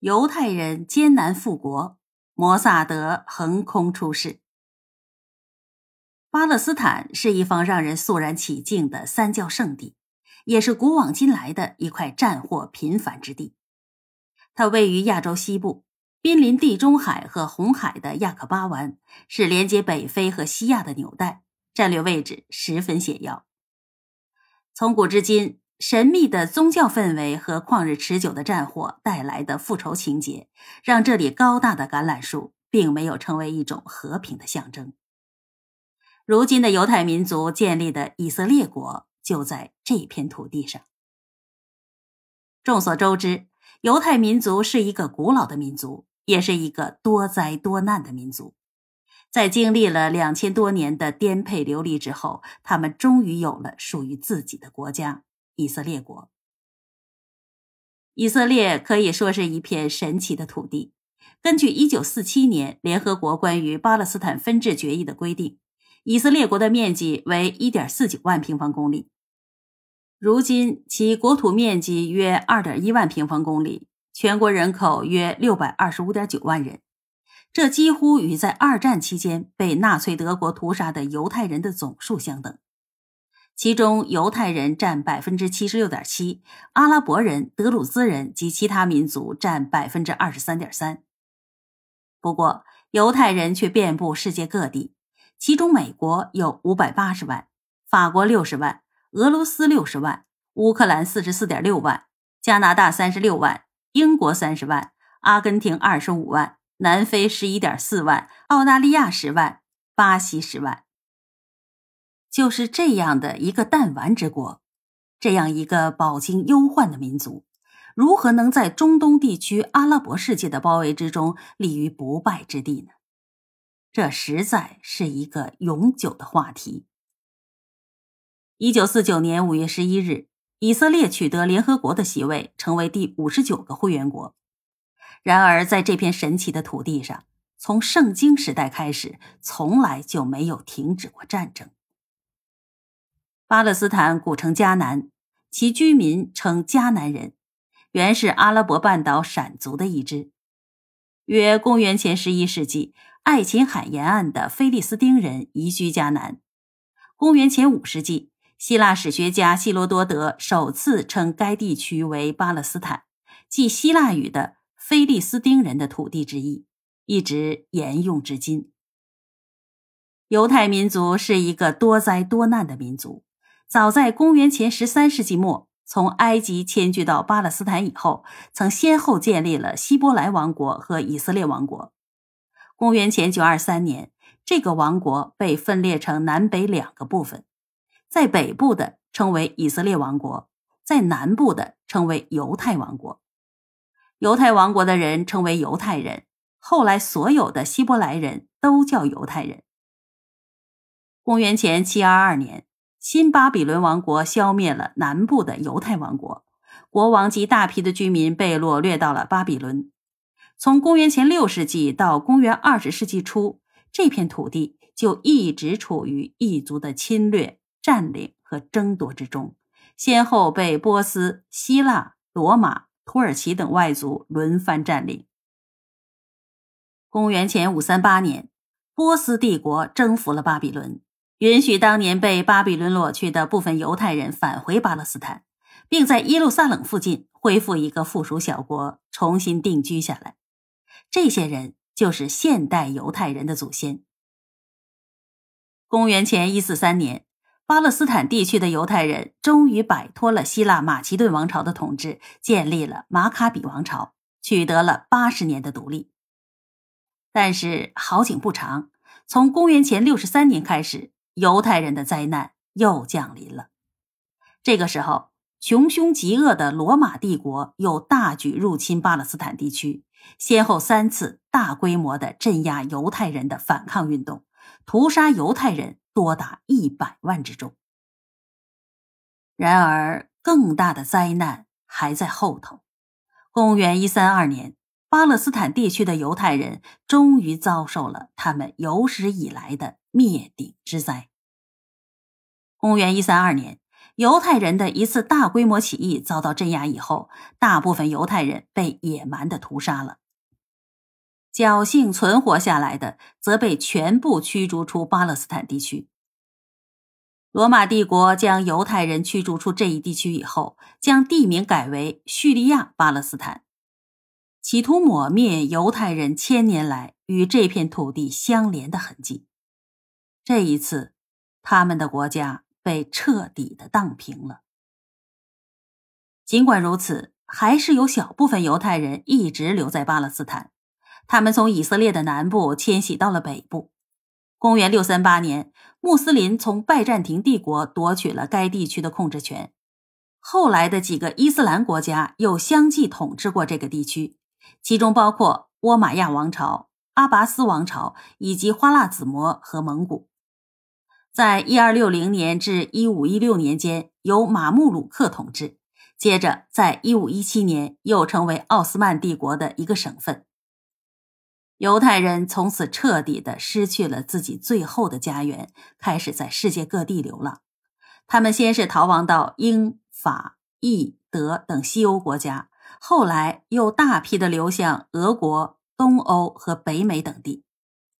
犹太人艰难复国，摩萨德横空出世。巴勒斯坦是一方让人肃然起敬的三教圣地，也是古往今来的一块战火频繁之地。它位于亚洲西部，濒临地中海和红海的亚克巴湾，是连接北非和西亚的纽带，战略位置十分险要。从古至今。神秘的宗教氛围和旷日持久的战火带来的复仇情节，让这里高大的橄榄树并没有成为一种和平的象征。如今的犹太民族建立的以色列国就在这片土地上。众所周知，犹太民族是一个古老的民族，也是一个多灾多难的民族。在经历了两千多年的颠沛流离之后，他们终于有了属于自己的国家。以色列国，以色列可以说是一片神奇的土地。根据一九四七年联合国关于巴勒斯坦分治决议的规定，以色列国的面积为一点四九万平方公里。如今，其国土面积约二点一万平方公里，全国人口约六百二十五点九万人。这几乎与在二战期间被纳粹德国屠杀的犹太人的总数相等。其中，犹太人占百分之七十六点七，阿拉伯人、德鲁兹人及其他民族占百分之二十三点三。不过，犹太人却遍布世界各地，其中美国有五百八十万，法国六十万，俄罗斯六十万，乌克兰四十四点六万，加拿大三十六万，英国三十万，阿根廷二十五万，南非十一点四万，澳大利亚十万，巴西十万。就是这样的一个弹丸之国，这样一个饱经忧患的民族，如何能在中东地区阿拉伯世界的包围之中立于不败之地呢？这实在是一个永久的话题。一九四九年五月十一日，以色列取得联合国的席位，成为第五十九个会员国。然而，在这片神奇的土地上，从圣经时代开始，从来就没有停止过战争。巴勒斯坦古称迦南，其居民称迦南人，原是阿拉伯半岛闪族的一支。约公元前十一世纪，爱琴海沿岸的菲利斯丁人移居迦南。公元前五世纪，希腊史学家希罗多德首次称该地区为巴勒斯坦，即希腊语的“菲利斯丁人的土地”之意，一直沿用至今。犹太民族是一个多灾多难的民族。早在公元前十三世纪末，从埃及迁居到巴勒斯坦以后，曾先后建立了希伯来王国和以色列王国。公元前九二三年，这个王国被分裂成南北两个部分，在北部的称为以色列王国，在南部的称为犹太王国。犹太王国的人称为犹太人，后来所有的希伯来人都叫犹太人。公元前七二二年。新巴比伦王国消灭了南部的犹太王国，国王及大批的居民被掳掠到了巴比伦。从公元前六世纪到公元二十世纪初，这片土地就一直处于异族的侵略、占领和争夺之中，先后被波斯、希腊、罗马、土耳其等外族轮番占领。公元前五三八年，波斯帝国征服了巴比伦。允许当年被巴比伦掳去的部分犹太人返回巴勒斯坦，并在耶路撒冷附近恢复一个附属小国，重新定居下来。这些人就是现代犹太人的祖先。公元前一四三年，巴勒斯坦地区的犹太人终于摆脱了希腊马其顿王朝的统治，建立了马卡比王朝，取得了八十年的独立。但是好景不长，从公元前六十三年开始。犹太人的灾难又降临了。这个时候，穷凶极恶的罗马帝国又大举入侵巴勒斯坦地区，先后三次大规模的镇压犹太人的反抗运动，屠杀犹太人多达一百万之众。然而，更大的灾难还在后头。公元一三二年，巴勒斯坦地区的犹太人终于遭受了他们有史以来的灭顶之灾。公元一三二年，犹太人的一次大规模起义遭到镇压以后，大部分犹太人被野蛮的屠杀了。侥幸存活下来的，则被全部驱逐出巴勒斯坦地区。罗马帝国将犹太人驱逐出这一地区以后，将地名改为叙利亚巴勒斯坦，企图抹灭犹太人千年来与这片土地相连的痕迹。这一次，他们的国家被彻底的荡平了。尽管如此，还是有小部分犹太人一直留在巴勒斯坦，他们从以色列的南部迁徙到了北部。公元六三八年，穆斯林从拜占庭帝国夺取了该地区的控制权。后来的几个伊斯兰国家又相继统治过这个地区，其中包括倭马亚王朝、阿拔斯王朝以及花剌子模和蒙古。在一二六零年至一五一六年间，由马穆鲁克统治，接着在一五一七年又成为奥斯曼帝国的一个省份。犹太人从此彻底的失去了自己最后的家园，开始在世界各地流浪。他们先是逃亡到英、法、意、德等西欧国家，后来又大批的流向俄国、东欧和北美等地。